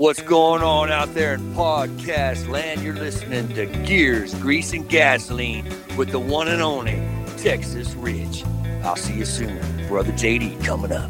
What's going on out there in podcast land? You're listening to Gears, Grease, and Gasoline with the one and only Texas Rich. I'll see you soon. Brother JD coming up.